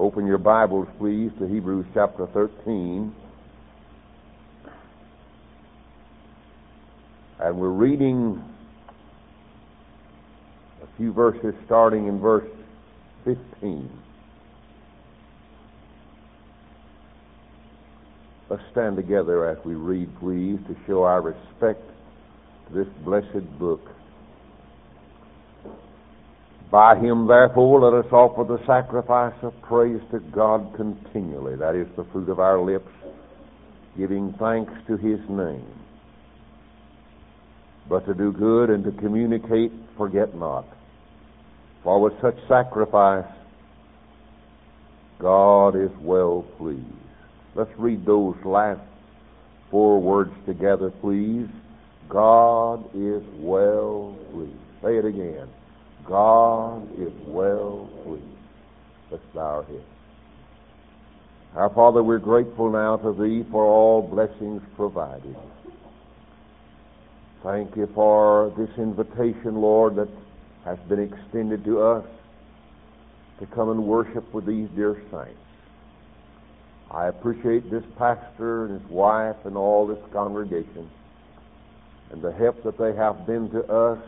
Open your Bibles, please, to Hebrews chapter 13. And we're reading a few verses starting in verse 15. Let's stand together as we read, please, to show our respect to this blessed book. By him, therefore, let us offer the sacrifice of praise to God continually. That is the fruit of our lips, giving thanks to his name. But to do good and to communicate, forget not. For with such sacrifice, God is well pleased. Let's read those last four words together, please. God is well pleased. Say it again. God is well pleased. Let's bow our heads. Our Father, we're grateful now to Thee for all blessings provided. Thank you for this invitation, Lord, that has been extended to us to come and worship with these dear saints. I appreciate this pastor and his wife and all this congregation and the help that they have been to us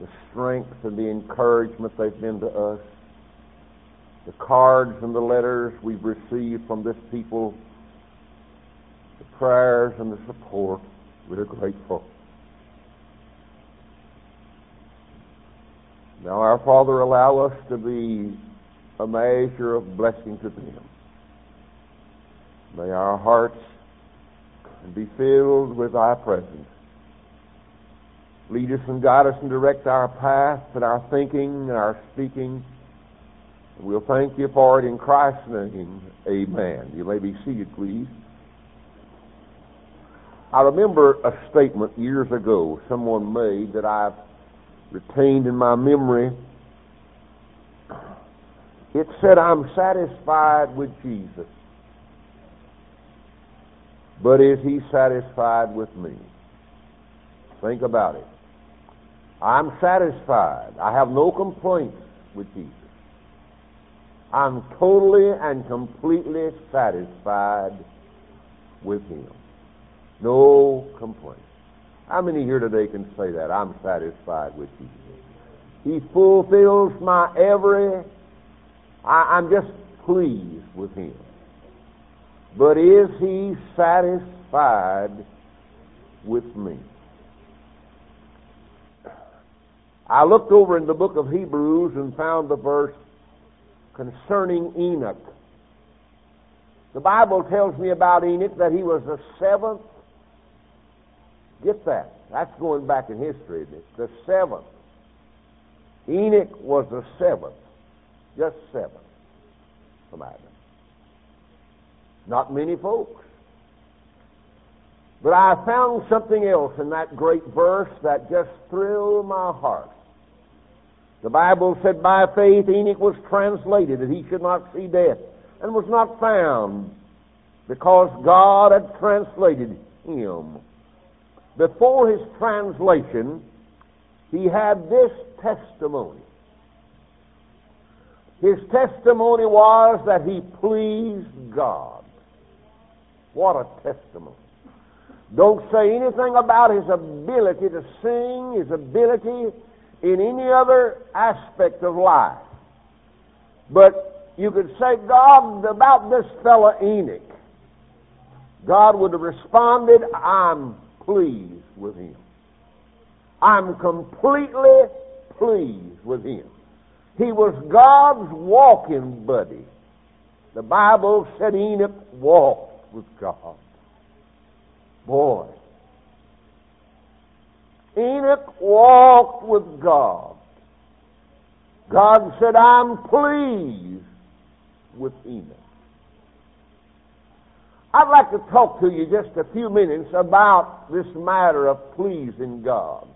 the strength and the encouragement they've been to us, the cards and the letters we've received from this people, the prayers and the support. We're grateful. Now, our Father, allow us to be a measure of blessing to them. May our hearts be filled with thy presence. Lead us and guide us and direct our path and our thinking and our speaking. We'll thank you for it in Christ's name. Amen. You may be seated, please. I remember a statement years ago someone made that I've retained in my memory. It said, I'm satisfied with Jesus, but is he satisfied with me? Think about it. I'm satisfied. I have no complaints with Jesus. I'm totally and completely satisfied with Him. No complaints. How many here today can say that? I'm satisfied with Jesus. He fulfills my every. I, I'm just pleased with Him. But is He satisfied with me? I looked over in the book of Hebrews and found the verse concerning Enoch. The Bible tells me about Enoch that he was the seventh. Get that. That's going back in history, it? The seventh. Enoch was the seventh. Just seven. Imagine. Not many folks. But I found something else in that great verse that just thrilled my heart. The Bible said, By faith Enoch was translated that he should not see death, and was not found, because God had translated him. Before his translation, he had this testimony. His testimony was that he pleased God. What a testimony. Don't say anything about his ability to sing, his ability in any other aspect of life. But you could say, God, about this fellow Enoch, God would have responded, I'm pleased with him. I'm completely pleased with him. He was God's walking buddy. The Bible said Enoch walked with God. Boy, Enoch walked with God. God said, I'm pleased with Enoch. I'd like to talk to you just a few minutes about this matter of pleasing God.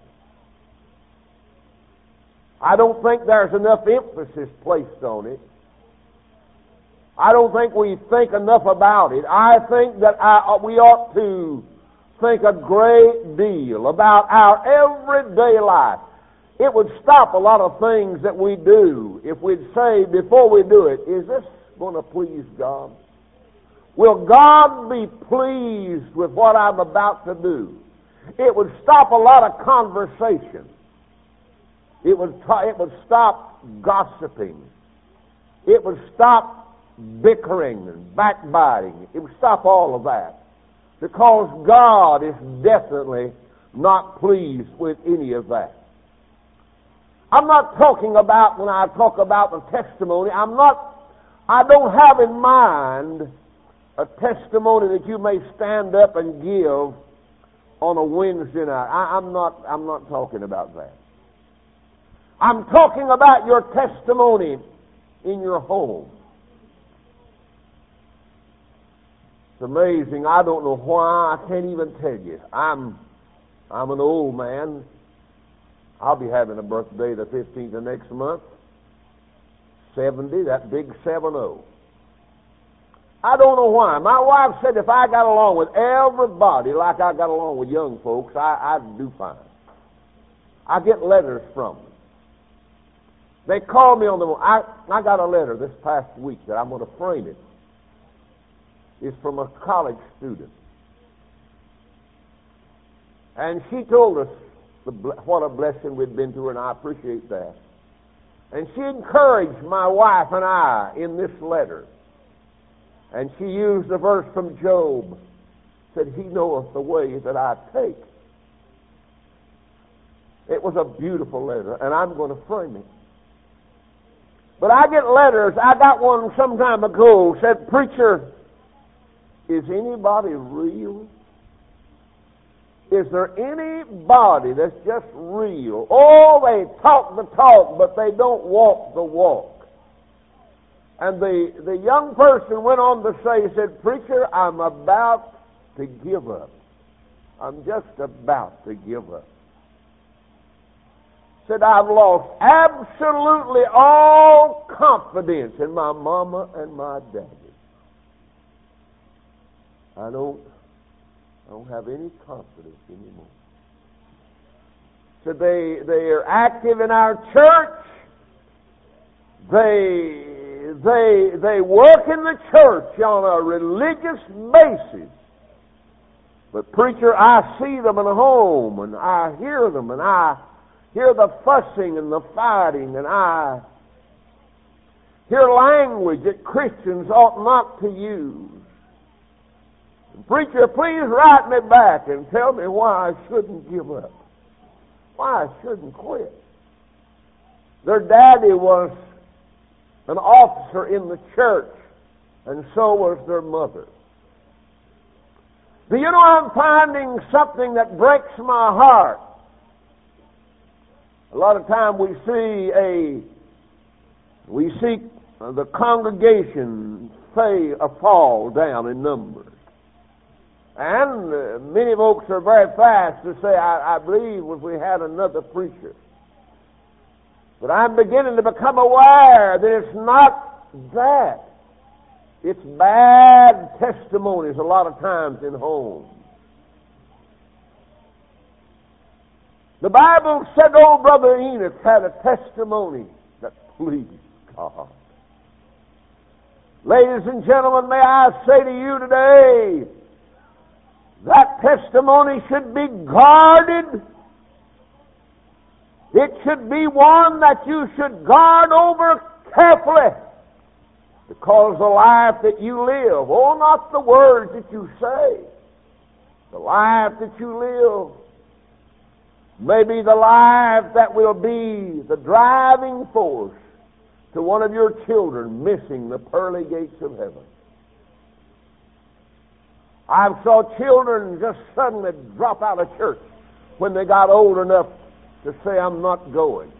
I don't think there's enough emphasis placed on it. I don't think we think enough about it. I think that I, we ought to think a great deal about our everyday life. It would stop a lot of things that we do if we'd say before we do it, is this going to please God? Will God be pleased with what I'm about to do? It would stop a lot of conversation. It would, t- it would stop gossiping. It would stop bickering and backbiting. It would stop all of that. Because God is definitely not pleased with any of that. I'm not talking about, when I talk about the testimony, I'm not, I don't have in mind a testimony that you may stand up and give on a Wednesday night. I, I'm not, I'm not talking about that. I'm talking about your testimony in your home. It's amazing. I don't know why. I can't even tell you. I'm, I'm an old man. I'll be having a birthday the 15th of next month. 70, that big 7-0. I don't know why. My wife said if I got along with everybody like I got along with young folks, I, I'd do fine. I get letters from them. They called me on the. I I got a letter this past week that I'm going to frame it. It's from a college student, and she told us the, what a blessing we'd been to her, and I appreciate that. And she encouraged my wife and I in this letter. And she used the verse from Job. Said, He knoweth the way that I take. It was a beautiful letter, and I'm going to frame it. But I get letters. I got one some time ago said, Preacher, is anybody real? Is there anybody that's just real? Oh, they talk the talk, but they don't walk the walk. And the, the young person went on to say, he said, Preacher, I'm about to give up. I'm just about to give up said, I've lost absolutely all confidence in my mama and my daddy. I don't, I don't have any confidence anymore. So they, they are active in our church. They, they, they work in the church on a religious basis. But preacher, I see them in a home and I hear them and I hear the fussing and the fighting, and I hear language that Christians ought not to use. Preacher, please write me back and tell me why I shouldn't give up, why I shouldn't quit. Their daddy was an officer in the church, and so was their mother. Do you know I'm finding something that breaks my heart? A lot of time we see a we see the congregation say a fall down in numbers. And many folks are very fast to say, I, I believe if we had another preacher. But I'm beginning to become aware that it's not that. It's bad testimonies a lot of times in homes. The Bible said old Brother Enoch had a testimony that pleased God. Ladies and gentlemen, may I say to you today, that testimony should be guarded. It should be one that you should guard over carefully. Because the life that you live, oh, not the words that you say, the life that you live may be the life that will be the driving force to one of your children missing the pearly gates of heaven. I saw children just suddenly drop out of church when they got old enough to say, I'm not going.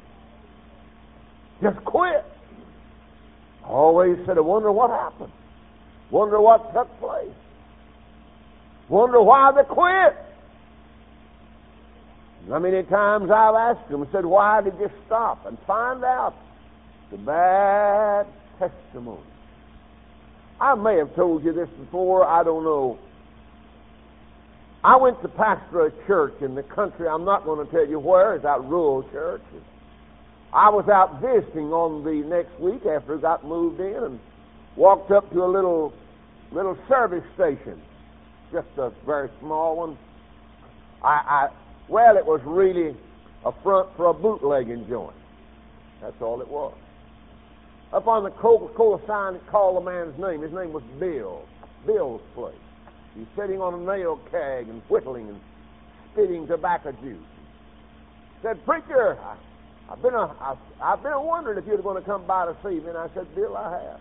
Just quit. Always said, I wonder what happened. Wonder what took place. Wonder why they quit. How many times I've asked them, said, why did you stop? And find out the bad testimony. I may have told you this before, I don't know. I went to pastor a church in the country. I'm not going to tell you where. It's that rural church. I was out visiting on the next week after we got moved in and walked up to a little little service station, just a very small one. I, I well, it was really a front for a bootlegging joint. That's all it was. Up on the Coca-Cola sign, it called the man's name. His name was Bill. Bill's place. He's sitting on a nail keg and whittling and spitting tobacco juice. Said, preacher, I, have been a, I, I've been wondering if you're going to come by to this evening. I said, Bill, I have.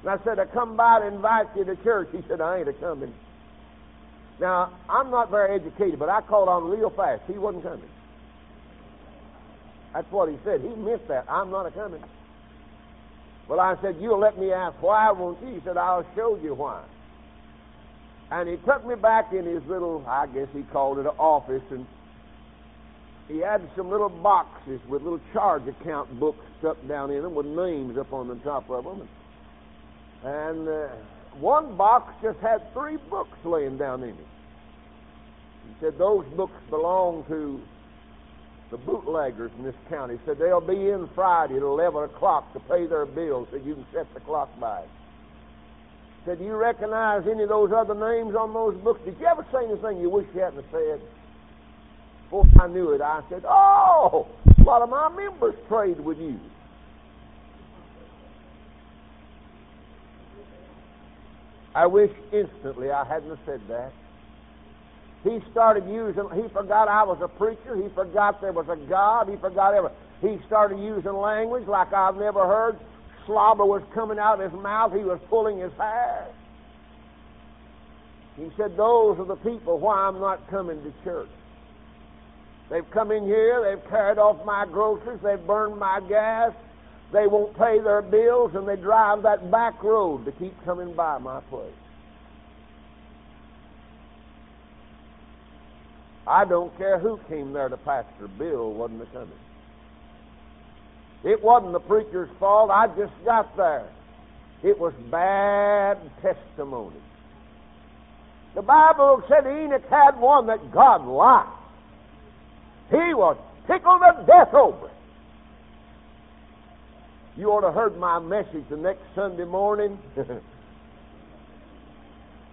And I said, I come by to invite you to church. He said, I ain't a coming. Now, I'm not very educated, but I called on real fast. He wasn't coming. That's what he said. He meant that. I'm not a coming. Well, I said, You'll let me ask why, won't you? He said, I'll show you why. And he took me back in his little, I guess he called it an office, and he had some little boxes with little charge account books stuck down in them with names up on the top of them. And uh, one box just had three books laying down in it. He said those books belong to the bootleggers in this county. He said they'll be in Friday at 11 o'clock to pay their bills so you can set the clock by it. Said, Do you recognize any of those other names on those books? Did you ever say anything you wish you hadn't said? Before I knew it, I said, Oh, a lot of my members trade with you. I wish instantly I hadn't said that. He started using, he forgot I was a preacher. He forgot there was a God. He forgot everything. He started using language like I've never heard. Slobber was coming out of his mouth. He was pulling his hair. He said, Those are the people why I'm not coming to church. They've come in here, they've carried off my groceries, they've burned my gas, they won't pay their bills, and they drive that back road to keep coming by my place. I don't care who came there to pastor. Bill wasn't coming. It wasn't the preacher's fault. I just got there. It was bad testimony. The Bible said Enoch had one that God liked. He was tickled to death over it. You ought to have heard my message the next Sunday morning.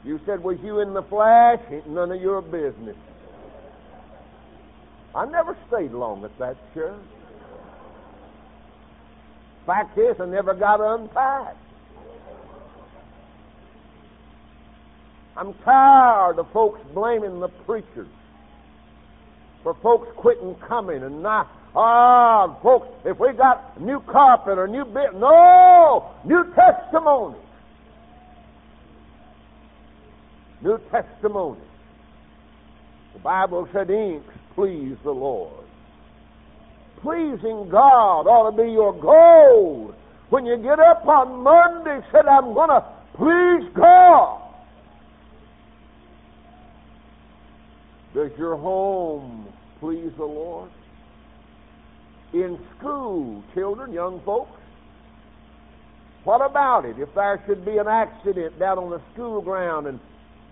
you said, Was you in the flesh? Ain't none of your business. I never stayed long at that church. Fact is, I never got unpacked. I'm tired of folks blaming the preachers for folks quitting coming and not Ah, folks, if we got a new carpet or new bit, no, new testimony. New testimony. The Bible said Enoch please the Lord. Pleasing God ought to be your goal. When you get up on Monday, said, I'm going to please God. Does your home please the Lord? in school, children, young folks? What about it if there should be an accident down on the school ground and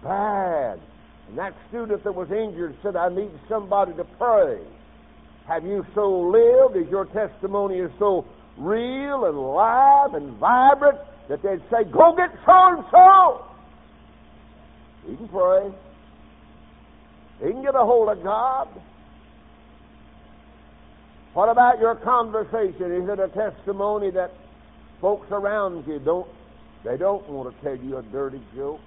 bad, and that student that was injured said, I need somebody to pray? Have you so lived? Is your testimony is so real and live and vibrant that they'd say, Go get so and so? He can pray. He can get a hold of God. What about your conversation? Is it a testimony that folks around you don't they don't want to tell you a dirty joke?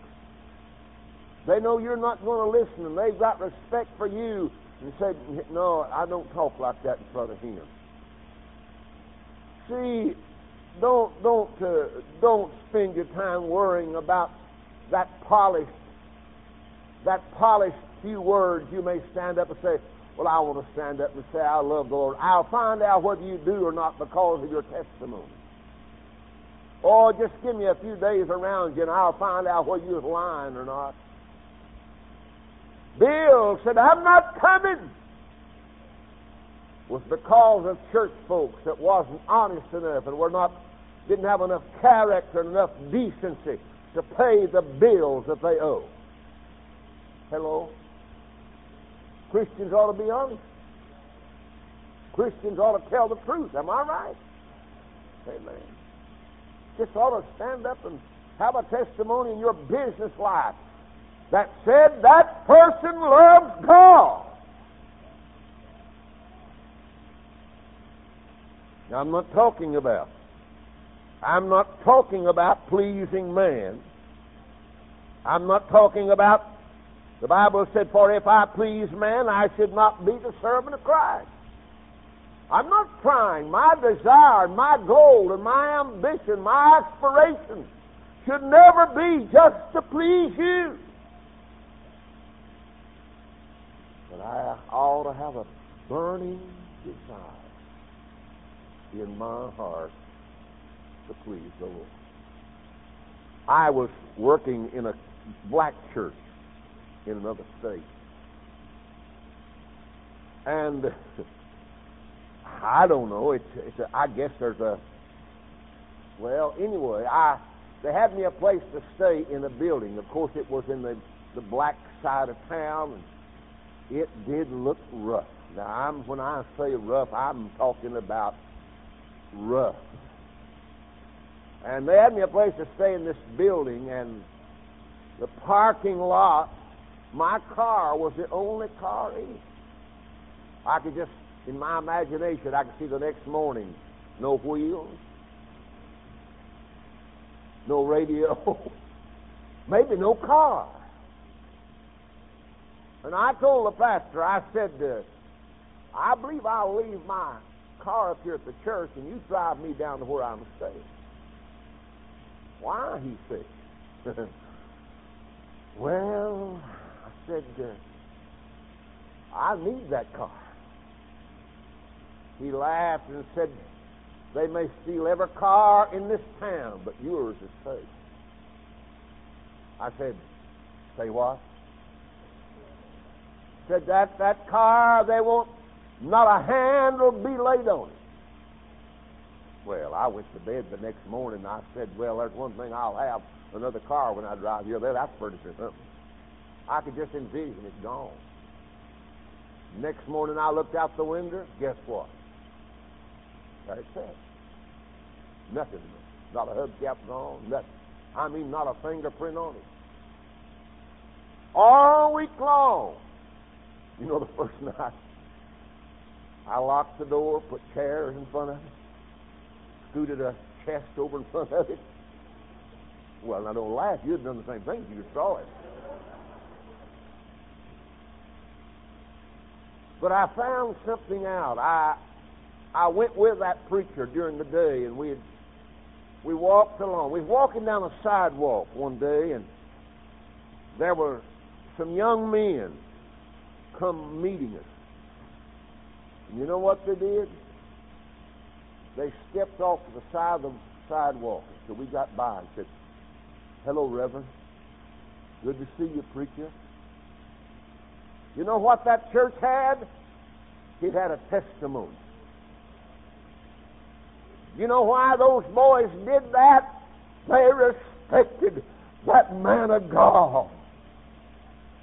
They know you're not going to listen, and they've got respect for you, and said, "No, I don't talk like that in front of him." See, don't don't uh, don't spend your time worrying about that polished that polished few words you may stand up and say, well, I want to stand up and say, I love the Lord. I'll find out whether you do or not because of your testimony. Or just give me a few days around you and I'll find out whether you're lying or not. Bill said, I'm not coming. Was because of church folks that wasn't honest enough and were not didn't have enough character and enough decency to pay the bills that they owe. Hello? Christians ought to be honest. Christians ought to tell the truth. Am I right? Amen. Just ought to stand up and have a testimony in your business life that said that person loves God. Now, I'm not talking about. I'm not talking about pleasing man. I'm not talking about, the Bible said, For if I please man, I should not be the servant of Christ. I'm not trying. My desire, my goal, and my ambition, my aspiration should never be just to please you. But I ought to have a burning desire in my heart to please the Lord. I was working in a black church in another state. And I don't know. It's, it's a, I guess there's a. Well, anyway, I they had me a place to stay in a building. Of course, it was in the the black side of town, and it did look rough. Now, I'm when I say rough, I'm talking about rough. And they had me a place to stay in this building, and the parking lot, my car was the only car in. I could just, in my imagination, I could see the next morning no wheels, no radio, maybe no car. And I told the pastor, I said, uh, I believe I'll leave my car up here at the church and you drive me down to where I'm staying. Why? He said. well, I said, uh, I need that car. He laughed and said, They may steal every car in this town, but yours is safe. I said, Say what? Said that that car they won't not a hand will be laid on it. Well, I went to bed the next morning I said, Well, there's one thing I'll have another car when I drive here. There, that's pretty something. I could just envision it gone. Next morning I looked out the window, guess what? There it said. Nothing. Not a hubcap gone, nothing. I mean, not a fingerprint on it. All week long. You know, the first night I locked the door, put chairs in front of it, scooted a chest over in front of it. Well, now don't laugh. You'd done the same thing if you saw it. But I found something out. I I went with that preacher during the day, and we had, we walked along. We was walking down a sidewalk one day, and there were some young men come meeting us. And you know what they did? They stepped off to the side of the sidewalk until we got by and said, Hello, Reverend. Good to see you, preacher. You know what that church had? It had a testimony. You know why those boys did that? They respected that man of God.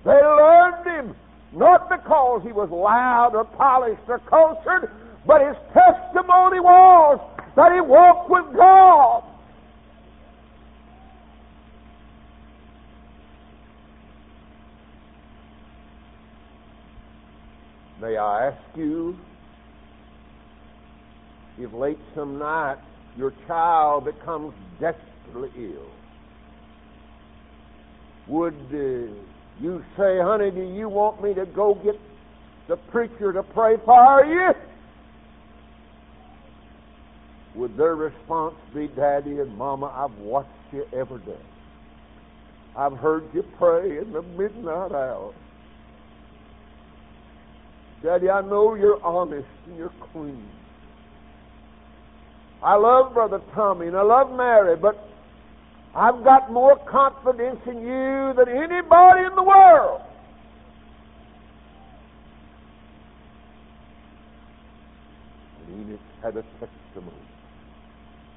They learned him not because he was loud or polished or cultured, but his testimony was that he walked with God. May I ask you if late some night your child becomes desperately ill, would uh, you say, honey, do you want me to go get the preacher to pray for you? Would their response be, Daddy and Mama, I've watched you every day. I've heard you pray in the midnight hour. Daddy, I know you're honest and you're clean. I love Brother Tommy and I love Mary, but I've got more confidence in you than anybody in the world. And Enoch had a testimony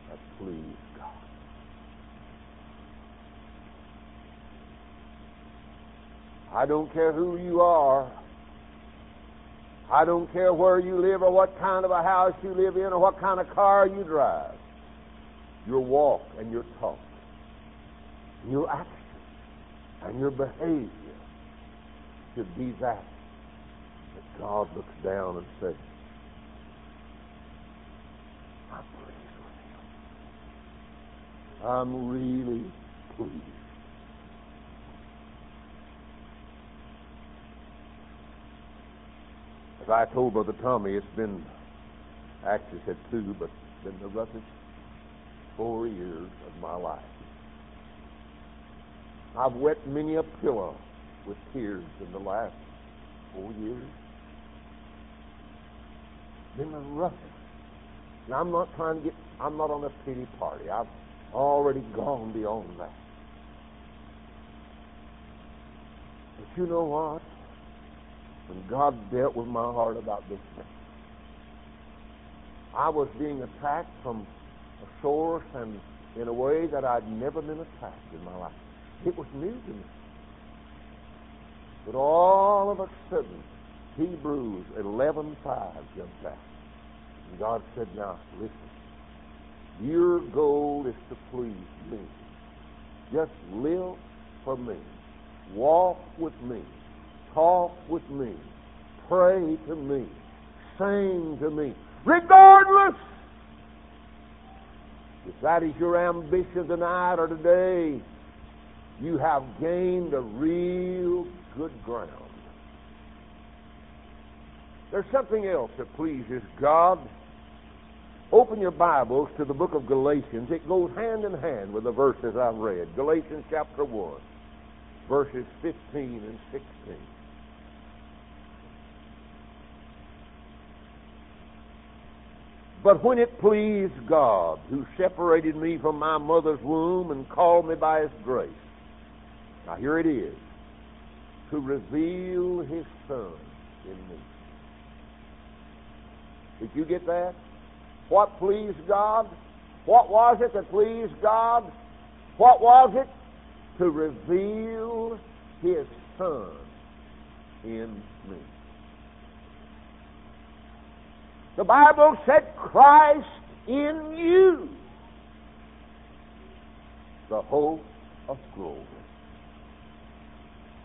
that pleased God. I don't care who you are. I don't care where you live or what kind of a house you live in or what kind of car you drive. Your walk and your talk, your action and your behavior should be that that God looks down and says, I'm pleased with him. I'm really pleased. As I told Brother Tommy, it's been, actually said two, but it's been the roughest four years of my life. I've wet many a pillow with tears in the last four years. Been the roughest. Now I'm not trying to get I'm not on a pity party. I've already gone beyond that. But you know what? When God dealt with my heart about this thing, I was being attacked from a source and in a way that I'd never been attacked in my life. It was new to me. But all of a sudden, Hebrews 11.5 jumped out. And God said, now, listen. Your goal is to please me. Just live for me. Walk with me. Talk with me. Pray to me. Sing to me. Regardless if that is your ambition tonight or today, you have gained a real good ground. There's something else that pleases God. Open your Bibles to the book of Galatians. It goes hand in hand with the verses I've read. Galatians chapter 1, verses 15 and 16. But when it pleased God, who separated me from my mother's womb and called me by his grace, now here it is, to reveal his Son in me. Did you get that? What pleased God? What was it that pleased God? What was it? To reveal his Son in me. The Bible said Christ in you, the hope of glory.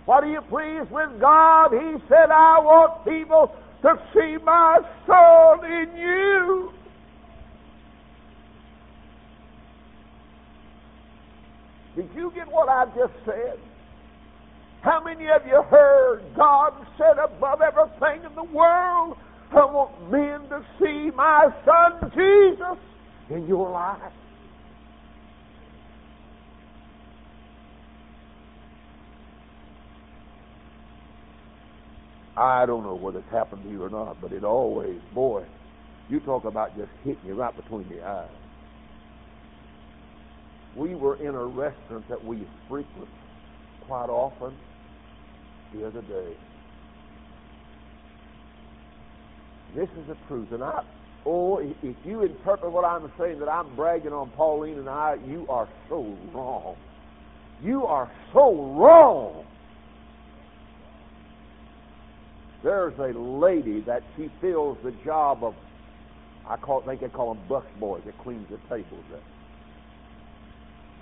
What are you pleased with God? He said, I want people to see my Son in you. Did you get what I just said? How many of you heard God said above everything in the world, I want men to see my son Jesus in your life. I don't know whether it's happened to you or not, but it always, boy, you talk about just hitting you right between the eyes. We were in a restaurant that we frequent quite often the other day. This is the truth. And I, oh, if you interpret what I'm saying that I'm bragging on Pauline and I, you are so wrong. You are so wrong. There's a lady that she fills the job of, I call, think they call them bus boys that cleans the tables there.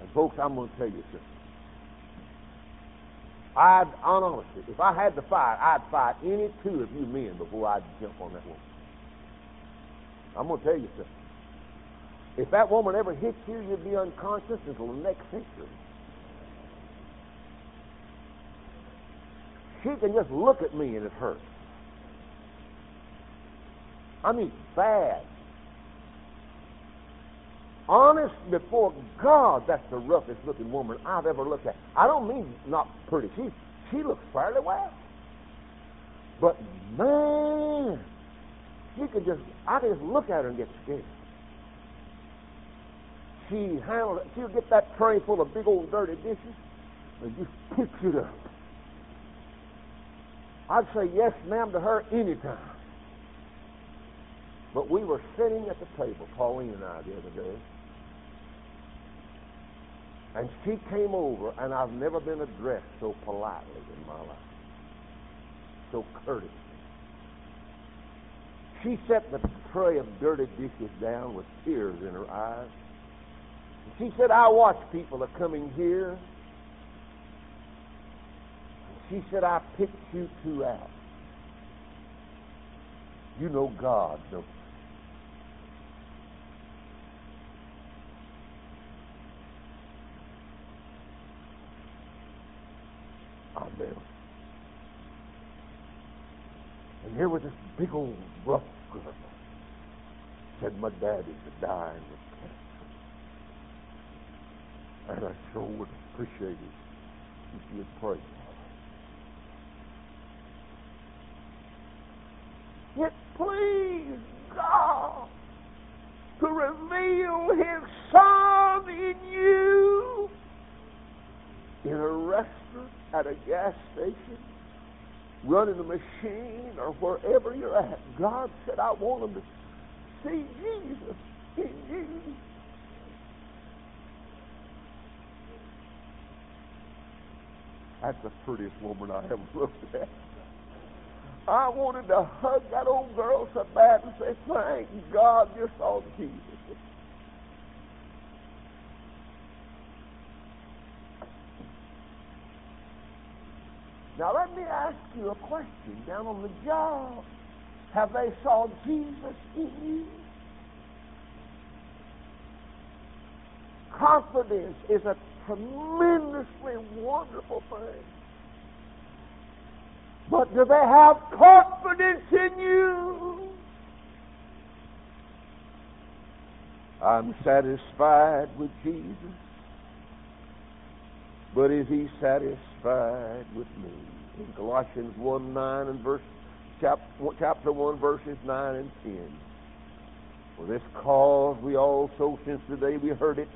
And folks, I'm going to tell you something. I'd, honestly, if I had to fight, I'd fight any two of you men before I'd jump on that woman. I'm going to tell you something. If that woman ever hits you, you'd be unconscious until the next century. She can just look at me and it hurts. I mean, bad. Honest before God, that's the roughest looking woman I've ever looked at. I don't mean not pretty. She she looks fairly well. But man, she could just I could just look at her and get scared. She handled it. She'll get that tray full of big old dirty dishes and just picks it up. I'd say yes, ma'am, to her anytime. But we were sitting at the table, Pauline and I, the other day. And she came over, and I've never been addressed so politely in my life, so courteously. she set the tray of dirty dishes down with tears in her eyes. And she said, I watch people are coming here. She said, I picked you two out. You know God, don't you? Amen. And here was this big old rough girl. Said, my daddy's a dying with cancer. And I sure would appreciate it if you'd pray It pleased God to reveal His Son in you in a restaurant, at a gas station, running a machine, or wherever you're at. God said, I want them to see Jesus in you. That's the prettiest woman I ever looked at. I wanted to hug that old girl so bad and say, Thank God you saw Jesus. Now let me ask you a question down on the job. Have they saw Jesus in you? Confidence is a tremendously wonderful thing. But do they have confidence in you? I'm satisfied with Jesus, but is he satisfied with me? In Colossians 1 9 and verse chapter 1 verses 9 and 10. For this cause we also, since the day we heard it,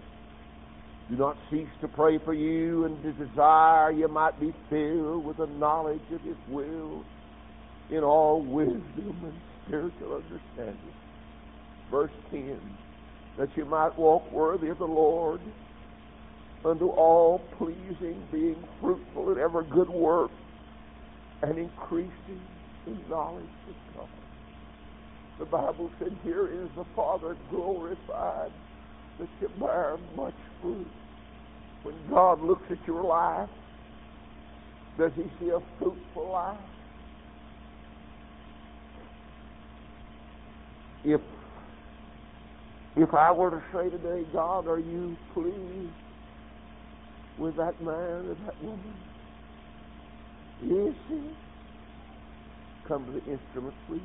do not cease to pray for you and to desire you might be filled with the knowledge of His will in all wisdom and spiritual understanding. Verse 10 that you might walk worthy of the Lord unto all pleasing, being fruitful in every good work and increasing in knowledge of God. The Bible said, Here is the Father glorified that you bear much fruit. When God looks at your life, does he see a fruitful life? If if I were to say today, God, are you pleased with that man or that woman? He? Come to the instrument, please.